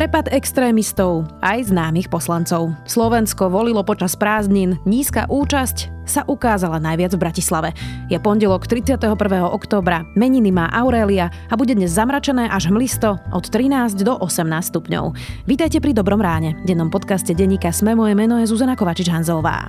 Prepad extrémistov, aj známych poslancov. Slovensko volilo počas prázdnin, nízka účasť sa ukázala najviac v Bratislave. Je pondelok 31. októbra, meniny má Aurélia a bude dnes zamračené až hmlisto od 13 do 18 stupňov. Vítajte pri Dobrom ráne. Dennom podcaste denníka Sme moje meno je Zuzana Kovačič-Hanzelová.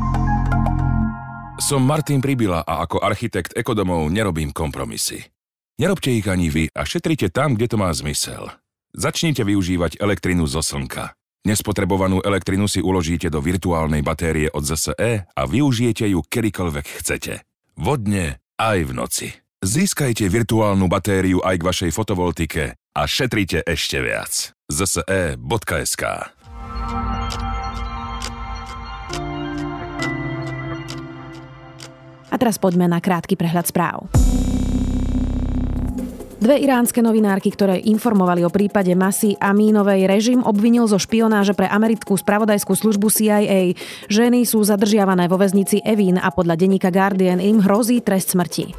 Som Martin Pribila a ako architekt ekodomov nerobím kompromisy. Nerobte ich ani vy a šetrite tam, kde to má zmysel. Začnite využívať elektrinu zo slnka. Nespotrebovanú elektrinu si uložíte do virtuálnej batérie od ZSE a využijete ju kedykoľvek chcete. Vodne aj v noci. Získajte virtuálnu batériu aj k vašej fotovoltike a šetrite ešte viac. zse.sk A teraz poďme na krátky prehľad správ. Dve iránske novinárky, ktoré informovali o prípade Masy Amínovej, režim obvinil zo špionáže pre americkú spravodajskú službu CIA. Ženy sú zadržiavané vo väznici Evin a podľa denníka Guardian im hrozí trest smrti.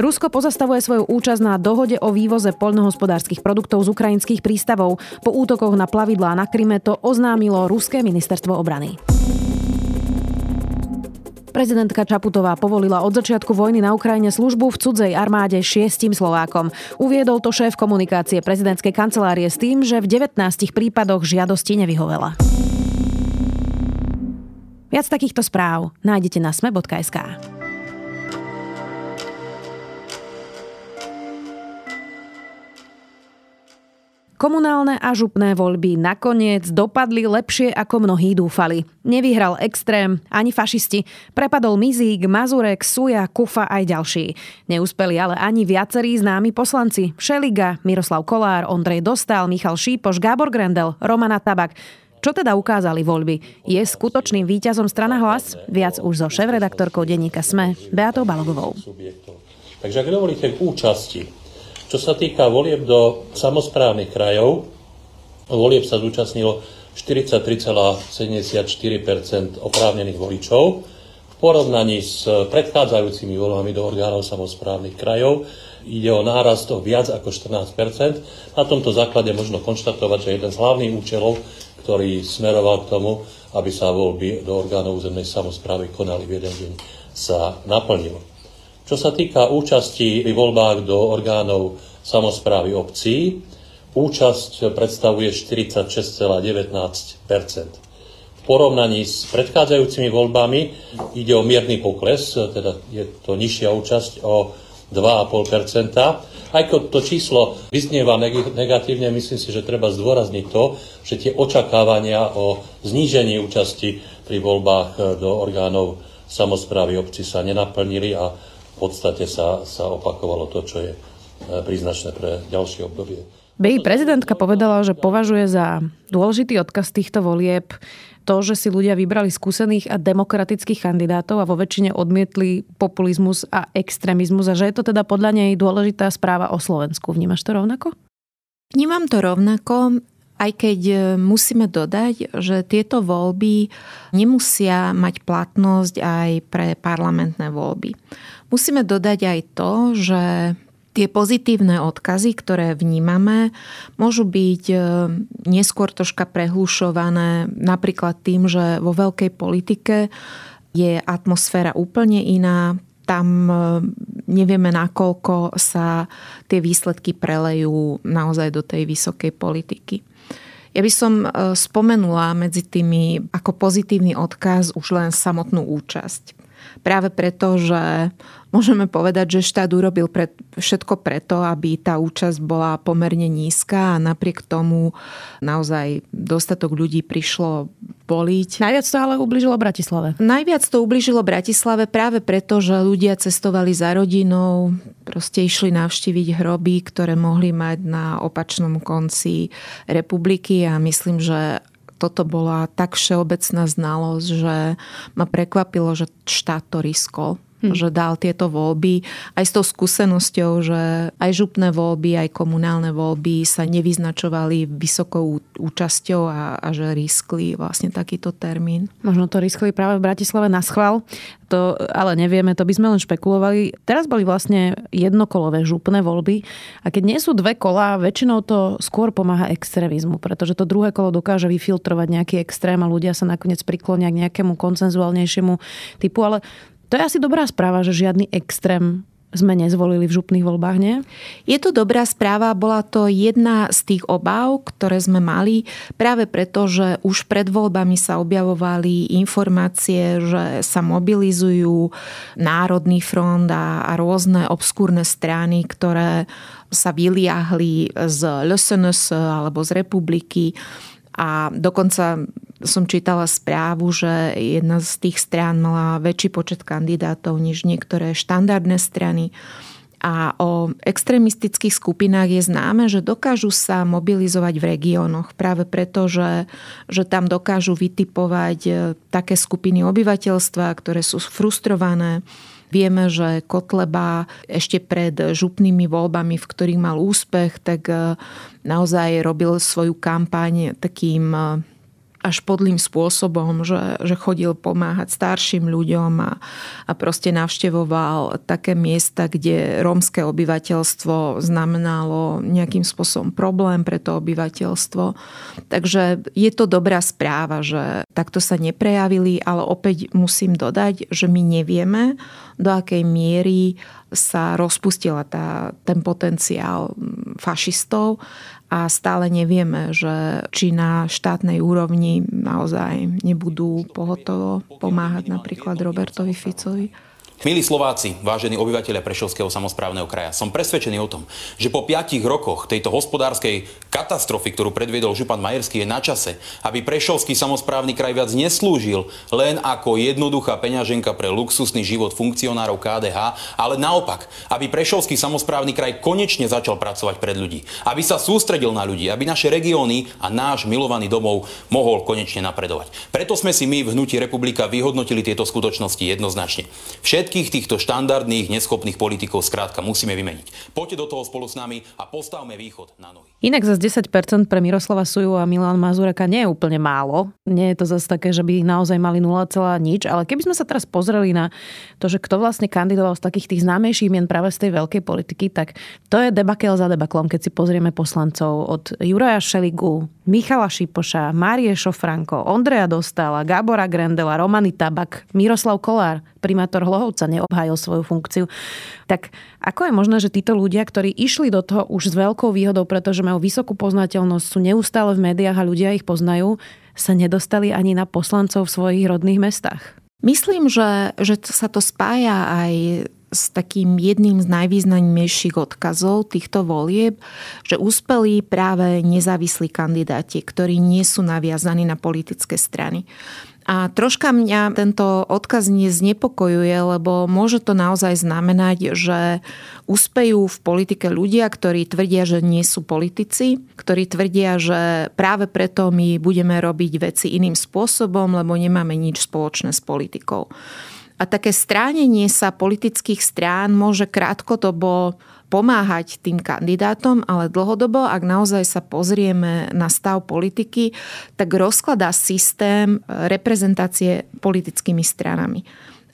Rusko pozastavuje svoju účasť na dohode o vývoze poľnohospodárskych produktov z ukrajinských prístavov. Po útokoch na plavidlá na Kryme to oznámilo Ruské ministerstvo obrany. Prezidentka Čaputová povolila od začiatku vojny na Ukrajine službu v cudzej armáde šiestim Slovákom. Uviedol to šéf komunikácie prezidentskej kancelárie s tým, že v 19 prípadoch žiadosti nevyhovela. Viac takýchto správ nájdete na sme.sk. Komunálne a župné voľby nakoniec dopadli lepšie, ako mnohí dúfali. Nevyhral extrém, ani fašisti. Prepadol Mizík, Mazurek, Suja, Kufa aj ďalší. Neúspeli ale ani viacerí známi poslanci. Šeliga, Miroslav Kolár, Ondrej Dostal, Michal Šípoš, Gábor Grendel, Romana Tabak. Čo teda ukázali voľby? Je skutočným víťazom strana hlas? Viac už so šéf-redaktorkou denníka SME, Beatou Balogovou. Takže ak dovolíte k účasti, čo sa týka volieb do samozprávnych krajov, volieb sa zúčastnilo 43,74% oprávnených voličov. V porovnaní s predchádzajúcimi voľbami do orgánov samozprávnych krajov ide o nárast o viac ako 14% Na tomto základe možno konštatovať, že jeden z hlavných účelov, ktorý smeroval k tomu, aby sa voľby do orgánov územnej samozprávy konali v jeden deň, sa naplnil. Čo sa týka účasti pri voľbách do orgánov samozprávy obcí, účasť predstavuje 46,19 V porovnaní s predchádzajúcimi voľbami ide o mierny pokles, teda je to nižšia účasť o 2,5 Aj keď to číslo vyznieva negatívne, myslím si, že treba zdôrazniť to, že tie očakávania o znížení účasti pri voľbách do orgánov samozprávy obci sa nenaplnili a podstate sa, sa opakovalo to, čo je e, príznačné pre ďalšie obdobie. Bej prezidentka povedala, že považuje za dôležitý odkaz týchto volieb to, že si ľudia vybrali skúsených a demokratických kandidátov a vo väčšine odmietli populizmus a extrémizmus a že je to teda podľa nej dôležitá správa o Slovensku. Vnímaš to rovnako? Vnímam to rovnako, aj keď e, musíme dodať, že tieto voľby nemusia mať platnosť aj pre parlamentné voľby. Musíme dodať aj to, že tie pozitívne odkazy, ktoré vnímame, môžu byť e, neskôr troška prehlušované napríklad tým, že vo veľkej politike je atmosféra úplne iná, tam e, nevieme, nakoľko sa tie výsledky prelejú naozaj do tej vysokej politiky. Ja by som e, spomenula medzi tými ako pozitívny odkaz už len samotnú účasť. Práve preto, že Môžeme povedať, že štát urobil pre, všetko preto, aby tá účasť bola pomerne nízka a napriek tomu naozaj dostatok ľudí prišlo voliť. Najviac to ale ubližilo Bratislave. Najviac to ubližilo Bratislave práve preto, že ľudia cestovali za rodinou, proste išli navštíviť hroby, ktoré mohli mať na opačnom konci republiky a myslím, že toto bola tak všeobecná znalosť, že ma prekvapilo, že štát to riskol hm. že dal tieto voľby aj s tou skúsenosťou, že aj župné voľby, aj komunálne voľby sa nevyznačovali vysokou účasťou a, a že riskli vlastne takýto termín. Možno to riskli práve v Bratislave na schvál, to ale nevieme, to by sme len špekulovali. Teraz boli vlastne jednokolové župné voľby a keď nie sú dve kola, väčšinou to skôr pomáha extrémizmu, pretože to druhé kolo dokáže vyfiltrovať nejaký extrém a ľudia sa nakoniec priklonia k nejakému koncenzuálnejšiemu typu, ale to je asi dobrá správa, že žiadny extrém sme nezvolili v župných voľbách, nie? Je to dobrá správa, bola to jedna z tých obáv, ktoré sme mali, práve preto, že už pred voľbami sa objavovali informácie, že sa mobilizujú Národný front a, a rôzne obskúrne strany, ktoré sa vyliahli z LSNS alebo z republiky a dokonca som čítala správu, že jedna z tých strán mala väčší počet kandidátov než niektoré štandardné strany. A o extrémistických skupinách je známe, že dokážu sa mobilizovať v regiónoch práve preto, že, že tam dokážu vytipovať e, také skupiny obyvateľstva, ktoré sú frustrované. Vieme, že Kotleba ešte pred župnými voľbami, v ktorých mal úspech, tak e, naozaj robil svoju kampaň takým e, až podlým spôsobom, že, že chodil pomáhať starším ľuďom a, a proste navštevoval také miesta, kde rómske obyvateľstvo znamenalo nejakým spôsobom problém pre to obyvateľstvo. Takže je to dobrá správa, že takto sa neprejavili, ale opäť musím dodať, že my nevieme, do akej miery sa rozpustila tá, ten potenciál fašistov a stále nevieme, že či na štátnej úrovni naozaj nebudú pohotovo pomáhať napríklad Robertovi Ficovi. Milí Slováci, vážení obyvateľia Prešovského samozprávneho kraja, som presvedčený o tom, že po piatich rokoch tejto hospodárskej katastrofy, ktorú predviedol župan Majerský, je na čase, aby Prešovský samozprávny kraj viac neslúžil len ako jednoduchá peňaženka pre luxusný život funkcionárov KDH, ale naopak, aby Prešovský samozprávny kraj konečne začal pracovať pred ľudí, aby sa sústredil na ľudí, aby naše regióny a náš milovaný domov mohol konečne napredovať. Preto sme si my v Hnutí Republika vyhodnotili tieto skutočnosti jednoznačne. Všetky Všetkých týchto štandardných, neschopných politikov skrátka musíme vymeniť. Poďte do toho spolu s nami a postavme východ na nohy. Inak za 10% pre Miroslava Suju a Milan Mazureka nie je úplne málo. Nie je to zase také, že by naozaj mali 0, nič, ale keby sme sa teraz pozreli na to, že kto vlastne kandidoval z takých tých známejších mien práve z tej veľkej politiky, tak to je debakel za debaklom, keď si pozrieme poslancov od Juraja Šeligu, Michala Šipoša, Márie Šofranko, Ondreja Dostala, Gábora Grendela, Romany Tabak, Miroslav Kolár, primátor Hlohovca neobhájil svoju funkciu. Tak ako je možné, že títo ľudia, ktorí išli do toho už s veľkou výhodou, pretože majú vysokú poznateľnosť, sú neustále v médiách a ľudia ich poznajú, sa nedostali ani na poslancov v svojich rodných mestách? Myslím, že, že sa to spája aj s takým jedným z najvýznamnejších odkazov týchto volieb, že úspeli práve nezávislí kandidáti, ktorí nie sú naviazaní na politické strany. A troška mňa tento odkaz znepokojuje, lebo môže to naozaj znamenať, že úspejú v politike ľudia, ktorí tvrdia, že nie sú politici, ktorí tvrdia, že práve preto my budeme robiť veci iným spôsobom, lebo nemáme nič spoločné s politikou. A také stránenie sa politických strán môže krátkodobo pomáhať tým kandidátom, ale dlhodobo, ak naozaj sa pozrieme na stav politiky, tak rozkladá systém reprezentácie politickými stranami.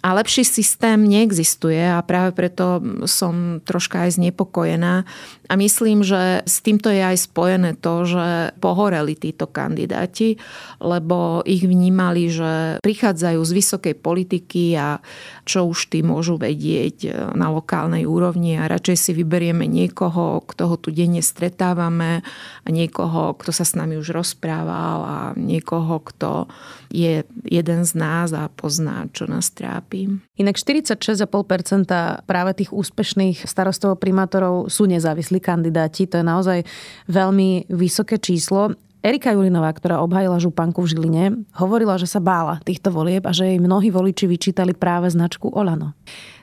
A lepší systém neexistuje a práve preto som troška aj znepokojená. A myslím, že s týmto je aj spojené to, že pohoreli títo kandidáti, lebo ich vnímali, že prichádzajú z vysokej politiky a čo už tí môžu vedieť na lokálnej úrovni a radšej si vyberieme niekoho, kto ho tu denne stretávame a niekoho, kto sa s nami už rozprával a niekoho, kto je jeden z nás a pozná, čo nás trápi. Neustúpim. Inak 46,5% práve tých úspešných starostov primátorov sú nezávislí kandidáti. To je naozaj veľmi vysoké číslo. Erika Julinová, ktorá obhajila županku v Žiline, hovorila, že sa bála týchto volieb a že jej mnohí voliči vyčítali práve značku Olano.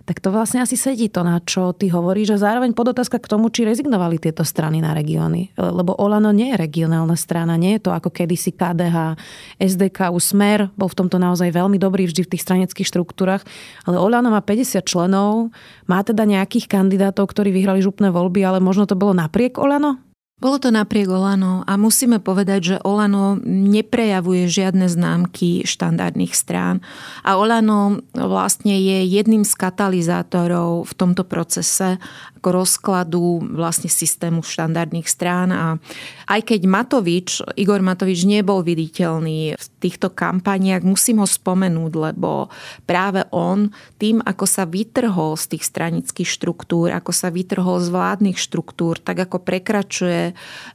Tak to vlastne asi sedí to, na čo ty hovoríš, že zároveň podotázka k tomu, či rezignovali tieto strany na regióny. Lebo Olano nie je regionálna strana, nie je to ako kedysi KDH, SDK, Smer, bol v tomto naozaj veľmi dobrý vždy v tých straneckých štruktúrach, ale Olano má 50 členov, má teda nejakých kandidátov, ktorí vyhrali župné voľby, ale možno to bolo napriek Olano? Bolo to napriek Olano a musíme povedať, že Olano neprejavuje žiadne známky štandardných strán. A Olano vlastne je jedným z katalizátorov v tomto procese ako rozkladu vlastne systému štandardných strán. A aj keď Matovič, Igor Matovič nebol viditeľný v týchto kampaniach, musím ho spomenúť, lebo práve on tým, ako sa vytrhol z tých stranických štruktúr, ako sa vytrhol z vládnych štruktúr, tak ako prekračuje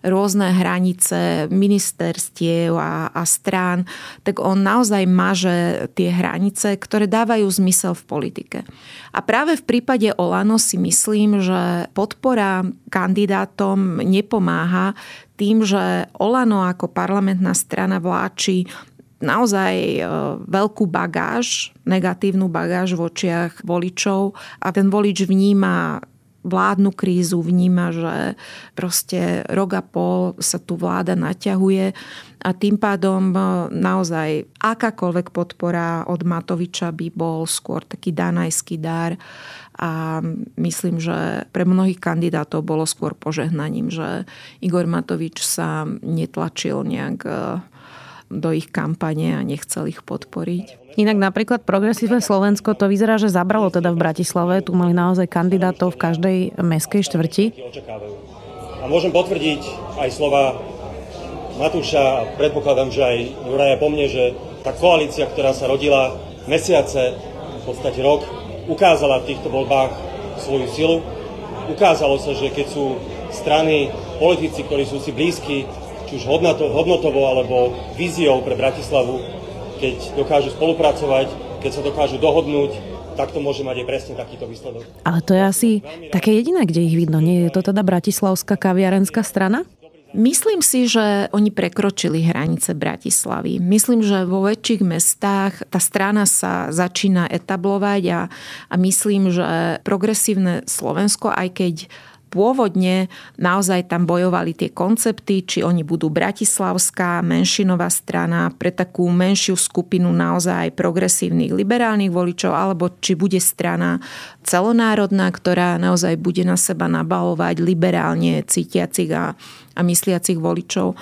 rôzne hranice ministerstiev a, a strán, tak on naozaj maže tie hranice, ktoré dávajú zmysel v politike. A práve v prípade Olano si myslím, že podpora kandidátom nepomáha tým, že Olano ako parlamentná strana vláči naozaj e, veľkú bagáž, negatívnu bagáž v očiach voličov a ten volič vníma vládnu krízu, vníma, že proste rok a pol sa tu vláda naťahuje a tým pádom e, naozaj akákoľvek podpora od Matoviča by bol skôr taký danajský dar a myslím, že pre mnohých kandidátov bolo skôr požehnaním, že Igor Matovič sa netlačil nejak e, do ich kampane a nechcel ich podporiť. Inak napríklad progresívne Slovensko to vyzerá, že zabralo teda v Bratislave. Tu mali naozaj kandidátov v každej meskej štvrti. A môžem potvrdiť aj slova Matúša a predpokladám, že aj Juraja po mne, že tá koalícia, ktorá sa rodila mesiace, v podstate rok, ukázala v týchto voľbách svoju silu. Ukázalo sa, že keď sú strany, politici, ktorí sú si blízki, či už hodnotovo alebo víziou pre Bratislavu, keď dokážu spolupracovať, keď sa dokážu dohodnúť, tak to môže mať aj presne takýto výsledok. Ale to je asi také jediné, kde ich vidno. Nie je to teda bratislavská kaviarenská strana? Myslím si, že oni prekročili hranice Bratislavy. Myslím, že vo väčších mestách tá strana sa začína etablovať a, a myslím, že progresívne Slovensko, aj keď pôvodne naozaj tam bojovali tie koncepty, či oni budú bratislavská menšinová strana pre takú menšiu skupinu naozaj progresívnych liberálnych voličov, alebo či bude strana celonárodná, ktorá naozaj bude na seba nabalovať liberálne cítiacich a, a mysliacich voličov.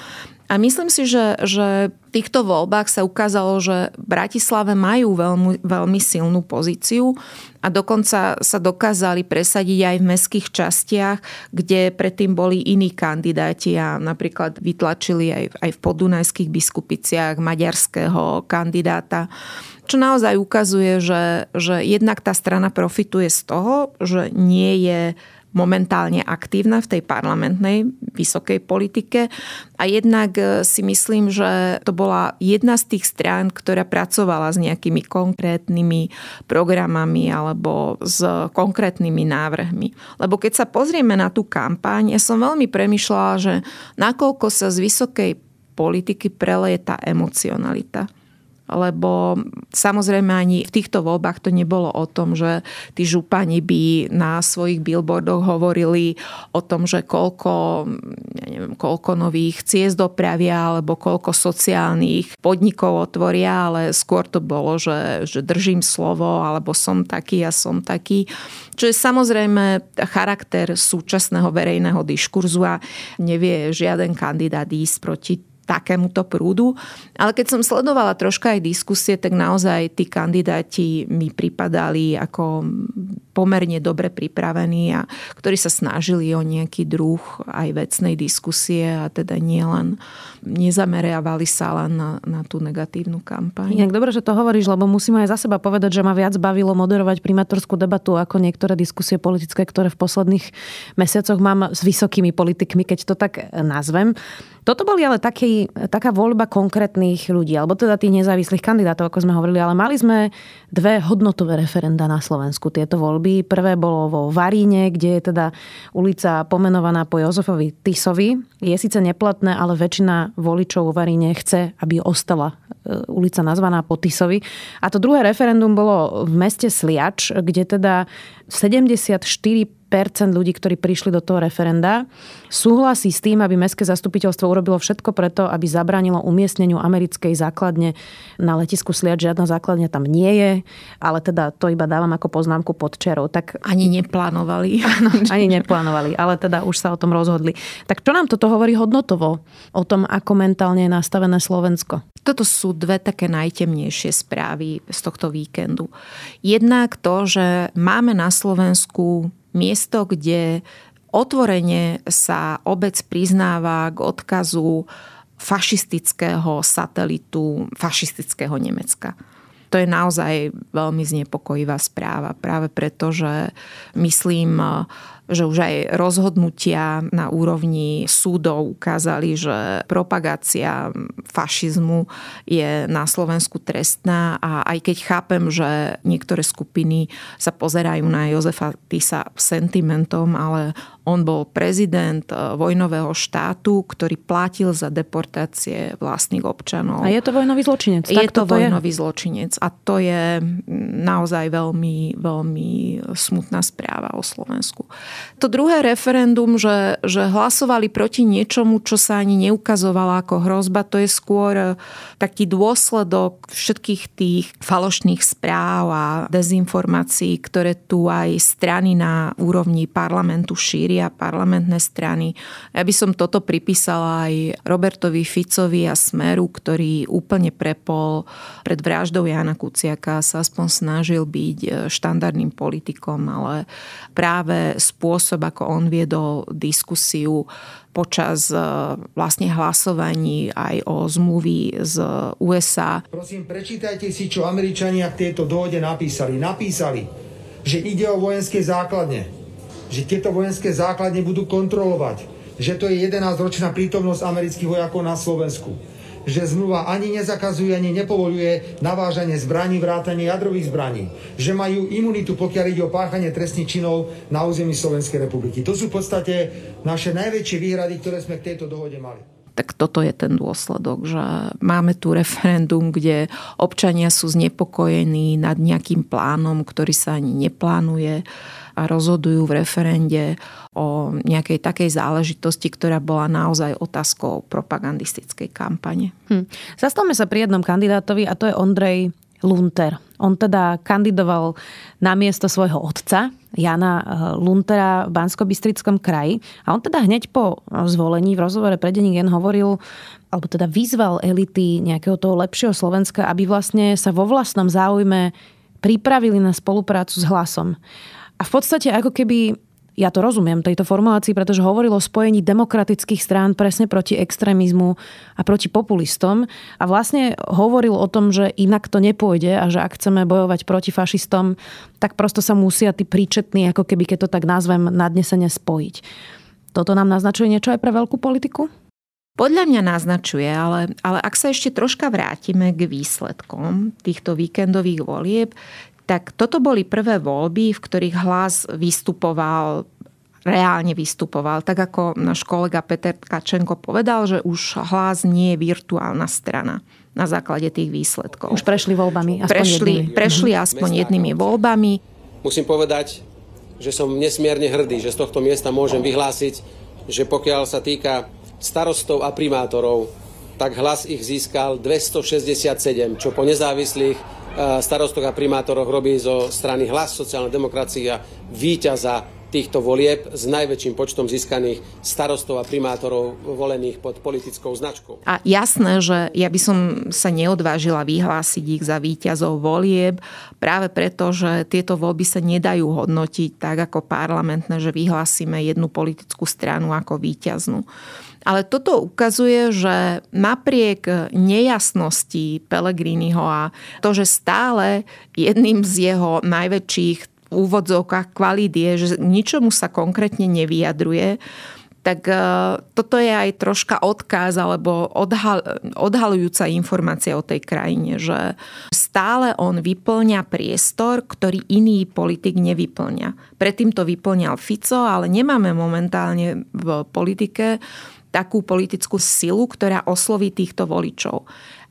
A myslím si, že, že v týchto voľbách sa ukázalo, že v Bratislave majú veľmi, veľmi silnú pozíciu a dokonca sa dokázali presadiť aj v mestských častiach, kde predtým boli iní kandidáti a napríklad vytlačili aj, aj v podunajských biskupiciach maďarského kandidáta. Čo naozaj ukazuje, že, že jednak tá strana profituje z toho, že nie je momentálne aktívna v tej parlamentnej vysokej politike. A jednak e, si myslím, že to bola jedna z tých strán, ktorá pracovala s nejakými konkrétnymi programami alebo s konkrétnymi návrhmi. Lebo keď sa pozrieme na tú kampaň, ja som veľmi premyšľala, že nakoľko sa z vysokej politiky preleje tá emocionalita lebo samozrejme ani v týchto voľbách to nebolo o tom, že tí župani by na svojich billboardoch hovorili o tom, že koľko, ja neviem, koľko nových ciest dopravia alebo koľko sociálnych podnikov otvoria, ale skôr to bolo, že, že držím slovo alebo som taký a som taký. Čo je samozrejme charakter súčasného verejného diskurzu a nevie žiaden kandidát ísť proti takémuto prúdu. Ale keď som sledovala troška aj diskusie, tak naozaj tí kandidáti mi pripadali ako pomerne dobre pripravení a ktorí sa snažili o nejaký druh aj vecnej diskusie a teda nielen nezameriavali sa len na, na tú negatívnu kampaň. Inak dobre, že to hovoríš, lebo musím aj za seba povedať, že ma viac bavilo moderovať primátorskú debatu ako niektoré diskusie politické, ktoré v posledných mesiacoch mám s vysokými politikmi, keď to tak nazvem. Toto boli ale taký, taká voľba konkrétnych ľudí, alebo teda tých nezávislých kandidátov, ako sme hovorili, ale mali sme dve hodnotové referenda na Slovensku. Tieto voľby. Prvé bolo vo Varíne, kde je teda ulica pomenovaná po Jozefovi Tisovi. Je síce neplatné, ale väčšina voličov vo Varíne chce, aby ostala e, ulica nazvaná po Tisovi. A to druhé referendum bolo v meste Sliač, kde teda 74 ľudí, ktorí prišli do toho referenda, súhlasí s tým, aby Mestské zastupiteľstvo urobilo všetko preto, aby zabránilo umiestneniu americkej základne na letisku Sliač. Žiadna základňa tam nie je, ale teda to iba dávam ako poznámku pod čerou. Tak... Ani neplánovali. Áno, ani neplánovali, ale teda už sa o tom rozhodli. Tak čo nám toto hovorí hodnotovo o tom, ako mentálne je nastavené Slovensko? Toto sú dve také najtemnejšie správy z tohto víkendu. Jednak to, že máme na Slovensku miesto, kde otvorene sa obec priznáva k odkazu fašistického satelitu fašistického Nemecka. To je naozaj veľmi znepokojivá správa, práve preto, že myslím, že už aj rozhodnutia na úrovni súdov ukázali, že propagácia fašizmu je na Slovensku trestná a aj keď chápem, že niektoré skupiny sa pozerajú na Jozefa Tisa sentimentom, ale on bol prezident eh, vojnového štátu, ktorý platil za deportácie vlastných občanov. A je to vojnový zločinec. Je to, to vojnový je? zločinec. A to je naozaj veľmi, veľmi smutná správa o Slovensku. To druhé referendum, že, že hlasovali proti niečomu, čo sa ani neukazovalo ako hrozba, to je skôr eh, taký dôsledok všetkých tých falošných správ a dezinformácií, ktoré tu aj strany na úrovni parlamentu šíria parlamentné strany. Ja by som toto pripísala aj Robertovi Ficovi a Smeru, ktorý úplne prepol pred vraždou Jana Kuciaka sa aspoň snažil byť e, štandardným politikom, ale práve spôsob, ako on viedol diskusiu počas e, vlastne hlasovaní aj o zmluvy z USA. Prosím, prečítajte si, čo Američania k tejto dohode napísali. Napísali, že ide o vojenské základne že tieto vojenské základne budú kontrolovať, že to je 11-ročná prítomnosť amerických vojakov na Slovensku, že zmluva ani nezakazuje, ani nepovoluje navážanie zbraní, vrátanie jadrových zbraní, že majú imunitu, pokiaľ ide o páchanie trestných činov na území Slovenskej republiky. To sú v podstate naše najväčšie výhrady, ktoré sme k tejto dohode mali tak toto je ten dôsledok, že máme tu referendum, kde občania sú znepokojení nad nejakým plánom, ktorý sa ani neplánuje a rozhodujú v referende o nejakej takej záležitosti, ktorá bola naozaj otázkou propagandistickej kampane. Hm. Zastavme sa pri jednom kandidátovi a to je Ondrej Lunter. On teda kandidoval na miesto svojho otca, Jana eh, Luntera v bansko kraji. A on teda hneď po zvolení v rozhovore pre Deník hovoril, alebo teda vyzval elity nejakého toho lepšieho Slovenska, aby vlastne sa vo vlastnom záujme pripravili na spoluprácu s hlasom. A v podstate ako keby ja to rozumiem, tejto formulácii, pretože hovoril o spojení demokratických strán presne proti extrémizmu a proti populistom a vlastne hovoril o tom, že inak to nepôjde a že ak chceme bojovať proti fašistom, tak prosto sa musia tí príčetní, ako keby, keď to tak nazvem, nadnesene spojiť. Toto nám naznačuje niečo aj pre veľkú politiku? Podľa mňa naznačuje, ale, ale ak sa ešte troška vrátime k výsledkom týchto víkendových volieb, tak toto boli prvé voľby, v ktorých hlas vystupoval reálne vystupoval. Tak ako náš kolega Peter Kačenko povedal, že už hlas nie je virtuálna strana na základe tých výsledkov. Už prešli voľbami. Aspoň prešli, jednými. prešli mhm. aspoň jednými voľbami. Musím povedať, že som nesmierne hrdý, že z tohto miesta môžem vyhlásiť, že pokiaľ sa týka starostov a primátorov, tak hlas ich získal 267, čo po nezávislých starostok a primátoroch robí zo strany Hlas sociálnej demokracia víťaza týchto volieb s najväčším počtom získaných starostov a primátorov volených pod politickou značkou. A jasné, že ja by som sa neodvážila vyhlásiť ich za víťazov volieb, práve preto, že tieto voľby sa nedajú hodnotiť tak ako parlamentné, že vyhlásime jednu politickú stranu ako víťaznú. Ale toto ukazuje, že napriek nejasnosti Pelegriniho a to, že stále jedným z jeho najväčších úvodzovkách kvalít je, že ničomu sa konkrétne nevyjadruje, tak e, toto je aj troška odkaz alebo odhal, odhalujúca informácia o tej krajine, že stále on vyplňa priestor, ktorý iný politik nevyplňa. Predtým to vyplňal Fico, ale nemáme momentálne v politike takú politickú silu, ktorá osloví týchto voličov.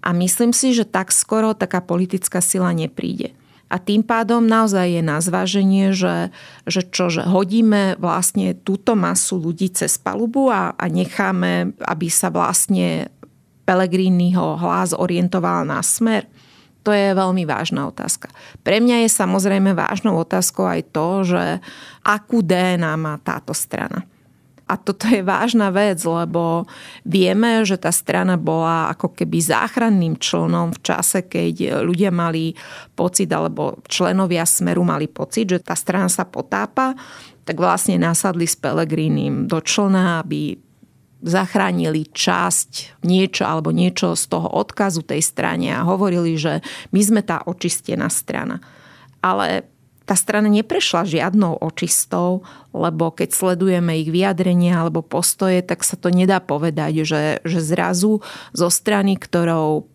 A myslím si, že tak skoro taká politická sila nepríde. A tým pádom naozaj je na zváženie, že, že čo, že hodíme vlastne túto masu ľudí cez palubu a, a necháme, aby sa vlastne Pelegriniho hlas orientoval na smer. To je veľmi vážna otázka. Pre mňa je samozrejme vážnou otázkou aj to, že akú DNA má táto strana. A toto je vážna vec, lebo vieme, že tá strana bola ako keby záchranným členom v čase, keď ľudia mali pocit, alebo členovia Smeru mali pocit, že tá strana sa potápa, tak vlastne nasadli s Pelegrínim do člna, aby zachránili časť niečo alebo niečo z toho odkazu tej strane a hovorili, že my sme tá očistená strana. Ale tá strana neprešla žiadnou očistou, lebo keď sledujeme ich vyjadrenia alebo postoje, tak sa to nedá povedať, že, že zrazu zo strany, ktorou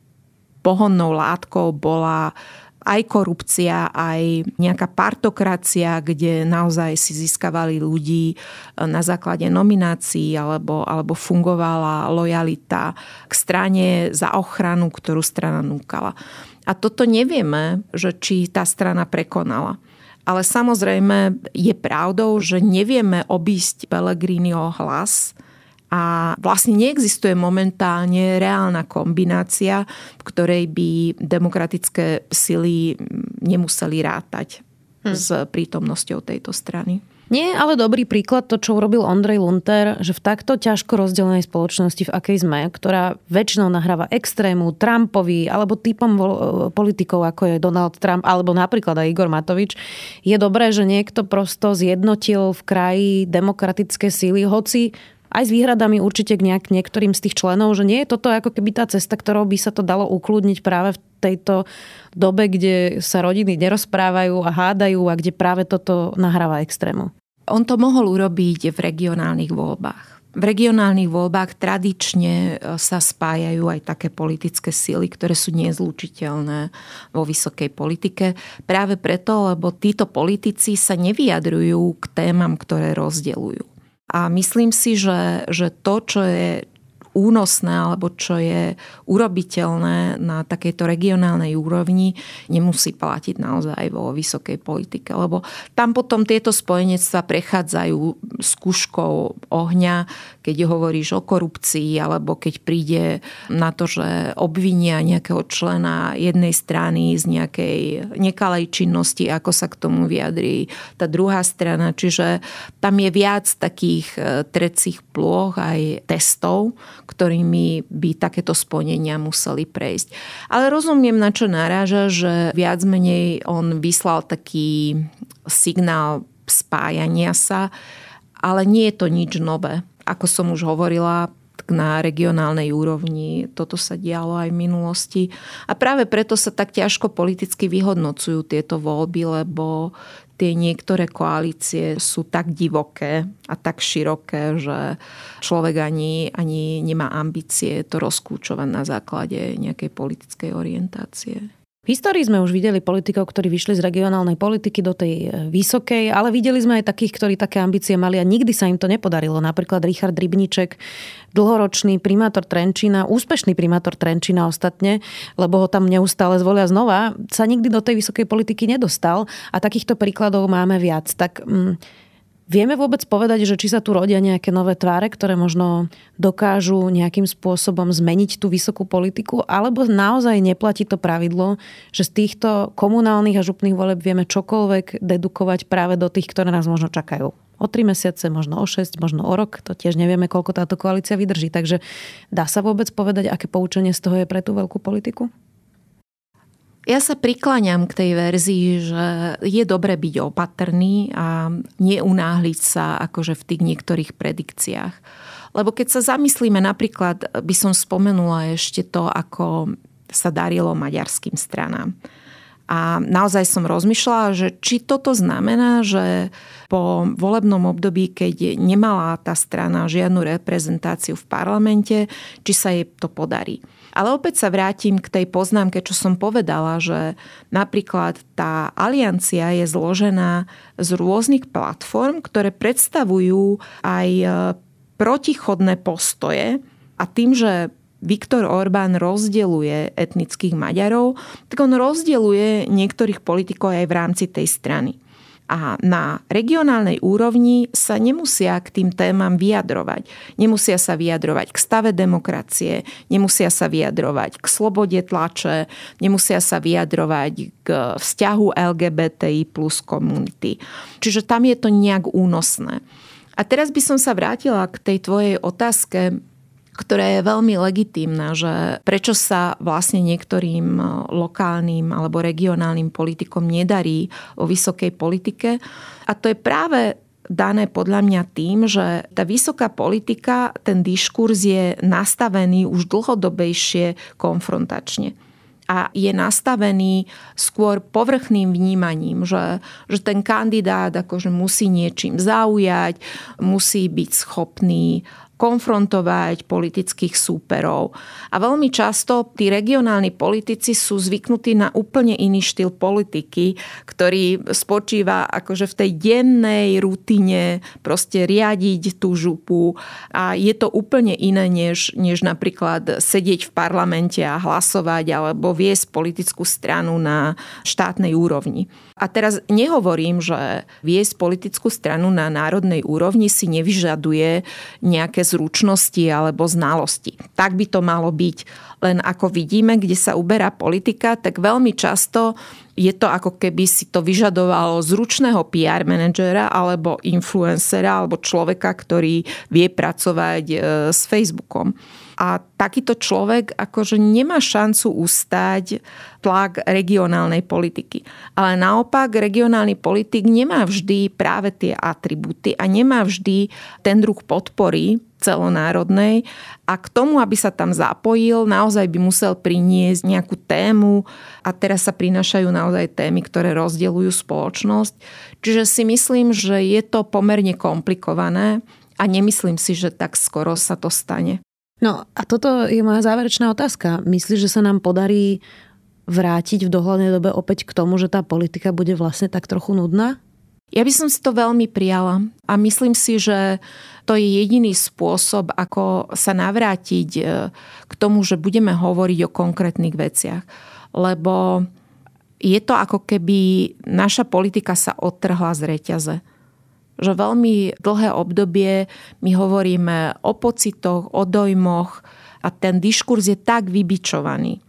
pohonnou látkou bola aj korupcia, aj nejaká partokracia, kde naozaj si získavali ľudí na základe nominácií alebo, alebo fungovala lojalita k strane za ochranu, ktorú strana núkala. A toto nevieme, že či tá strana prekonala. Ale samozrejme je pravdou, že nevieme obísť Pellegriniho hlas, a vlastne neexistuje momentálne reálna kombinácia, v ktorej by demokratické sily nemuseli rátať hm. s prítomnosťou tejto strany. Nie, ale dobrý príklad to, čo urobil Ondrej Lunter, že v takto ťažko rozdelenej spoločnosti, v akej sme, ktorá väčšinou nahráva extrému, Trumpovi alebo typom politikov, ako je Donald Trump, alebo napríklad aj Igor Matovič, je dobré, že niekto prosto zjednotil v kraji demokratické síly, hoci aj s výhradami určite k nejak, niektorým z tých členov, že nie je toto ako keby tá cesta, ktorou by sa to dalo ukludniť práve v tejto dobe, kde sa rodiny nerozprávajú a hádajú a kde práve toto nahráva extrému. On to mohol urobiť v regionálnych voľbách. V regionálnych voľbách tradične e, sa spájajú aj také politické síly, ktoré sú nezlučiteľné vo vysokej politike. Práve preto, lebo títo politici sa nevyjadrujú k témam, ktoré rozdeľujú. A myslím si, že, že to, čo je únosné alebo čo je urobiteľné na takejto regionálnej úrovni, nemusí platiť naozaj vo vysokej politike. Lebo tam potom tieto spojenectva prechádzajú skúškou ohňa, keď hovoríš o korupcii alebo keď príde na to, že obvinia nejakého člena jednej strany z nejakej nekalej činnosti, ako sa k tomu vyjadrí tá druhá strana. Čiže tam je viac takých e, trecích plôch aj testov, ktorými by takéto spojenia museli prejsť. Ale rozumiem, na čo naráža, že viac menej on vyslal taký signál spájania sa, ale nie je to nič nové. Ako som už hovorila, na regionálnej úrovni. Toto sa dialo aj v minulosti. A práve preto sa tak ťažko politicky vyhodnocujú tieto voľby, lebo tie niektoré koalície sú tak divoké a tak široké, že človek ani, ani nemá ambície to rozklúčovať na základe nejakej politickej orientácie. V histórii sme už videli politikov, ktorí vyšli z regionálnej politiky do tej e, vysokej, ale videli sme aj takých, ktorí také ambície mali a nikdy sa im to nepodarilo. Napríklad Richard Rybníček, dlhoročný primátor Trenčína, úspešný primátor Trenčína ostatne, lebo ho tam neustále zvolia znova, sa nikdy do tej vysokej politiky nedostal a takýchto príkladov máme viac. Tak mm, Vieme vôbec povedať, že či sa tu rodia nejaké nové tváre, ktoré možno dokážu nejakým spôsobom zmeniť tú vysokú politiku, alebo naozaj neplatí to pravidlo, že z týchto komunálnych a župných voleb vieme čokoľvek dedukovať práve do tých, ktoré nás možno čakajú. O tri mesiace, možno o 6, možno o rok, to tiež nevieme, koľko táto koalícia vydrží. Takže dá sa vôbec povedať, aké poučenie z toho je pre tú veľkú politiku? Ja sa prikláňam k tej verzii, že je dobre byť opatrný a neunáhliť sa akože v tých niektorých predikciách. Lebo keď sa zamyslíme, napríklad by som spomenula ešte to, ako sa darilo maďarským stranám. A naozaj som rozmýšľala, že či toto znamená, že po volebnom období, keď nemala tá strana žiadnu reprezentáciu v parlamente, či sa jej to podarí. Ale opäť sa vrátim k tej poznámke, čo som povedala, že napríklad tá aliancia je zložená z rôznych platform, ktoré predstavujú aj e, protichodné postoje a tým, že Viktor Orbán rozdeluje etnických Maďarov, tak on rozdeluje niektorých politikov aj v rámci tej strany. A na regionálnej úrovni sa nemusia k tým témam vyjadrovať. Nemusia sa vyjadrovať k stave demokracie, nemusia sa vyjadrovať k slobode tlače, nemusia sa vyjadrovať k vzťahu LGBTI plus komunity. Čiže tam je to nejak únosné. A teraz by som sa vrátila k tej tvojej otázke ktorá je veľmi legitímna, že prečo sa vlastne niektorým lokálnym alebo regionálnym politikom nedarí vo vysokej politike. A to je práve dané podľa mňa tým, že tá vysoká politika, ten diskurs je nastavený už dlhodobejšie konfrontačne a je nastavený skôr povrchným vnímaním, že, že ten kandidát akože musí niečím zaujať, musí byť schopný konfrontovať politických súperov. A veľmi často tí regionálni politici sú zvyknutí na úplne iný štýl politiky, ktorý spočíva akože v tej dennej rutine proste riadiť tú župu a je to úplne iné, než, než napríklad sedieť v parlamente a hlasovať alebo viesť politickú stranu na štátnej úrovni. A teraz nehovorím, že viesť politickú stranu na národnej úrovni si nevyžaduje nejaké zručnosti alebo znalosti. Tak by to malo byť. Len ako vidíme, kde sa uberá politika, tak veľmi často je to ako keby si to vyžadovalo zručného PR manažera alebo influencera alebo človeka, ktorý vie pracovať e, s Facebookom. A takýto človek akože nemá šancu ustať tlak regionálnej politiky. Ale naopak regionálny politik nemá vždy práve tie atributy a nemá vždy ten druh podpory celonárodnej a k tomu, aby sa tam zapojil, naozaj by musel priniesť nejakú tému a teraz sa prinášajú naozaj témy, ktoré rozdeľujú spoločnosť. Čiže si myslím, že je to pomerne komplikované a nemyslím si, že tak skoro sa to stane. No a toto je moja záverečná otázka. Myslíš, že sa nám podarí vrátiť v dohľadnej dobe opäť k tomu, že tá politika bude vlastne tak trochu nudná? Ja by som si to veľmi prijala a myslím si, že to je jediný spôsob, ako sa navrátiť e, k tomu, že budeme hovoriť o konkrétnych veciach. Lebo je to ako keby naša politika sa odtrhla z reťaze že veľmi dlhé obdobie my hovoríme o pocitoch, o dojmoch a ten diskurs je tak vybičovaný,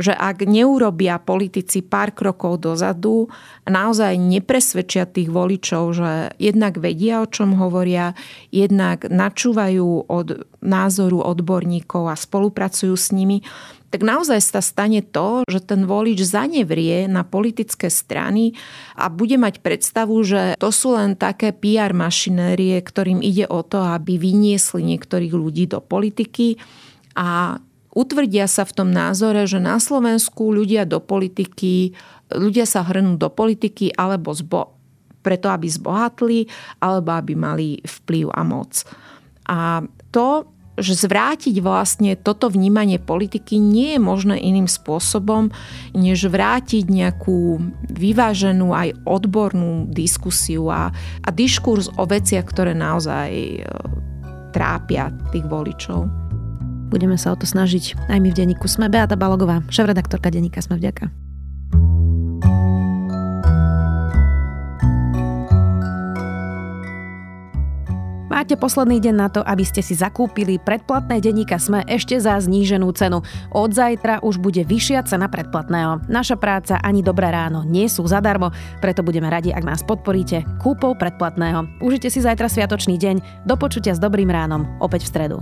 že ak neurobia politici pár krokov dozadu, naozaj nepresvedčia tých voličov, že jednak vedia, o čom hovoria, jednak načúvajú od názoru odborníkov a spolupracujú s nimi, tak naozaj sa stane to, že ten volič zanevrie na politické strany a bude mať predstavu, že to sú len také PR mašinérie, ktorým ide o to, aby vyniesli niektorých ľudí do politiky a utvrdia sa v tom názore, že na Slovensku ľudia do politiky, ľudia sa hrnú do politiky alebo zbo, preto, aby zbohatli, alebo aby mali vplyv a moc. A to že zvrátiť vlastne toto vnímanie politiky nie je možné iným spôsobom, než vrátiť nejakú vyváženú aj odbornú diskusiu a, a diskurs o veciach, ktoré naozaj e, trápia tých voličov. Budeme sa o to snažiť aj my v denníku Sme. Beata Balogová, šéf-redaktorka denníka Sme vďaka. Máte posledný deň na to, aby ste si zakúpili predplatné denníka Sme ešte za zníženú cenu. Od zajtra už bude vyššia cena predplatného. Naša práca ani Dobré ráno nie sú zadarmo, preto budeme radi, ak nás podporíte kúpou predplatného. Užite si zajtra sviatočný deň. Do počutia s Dobrým ránom opäť v stredu.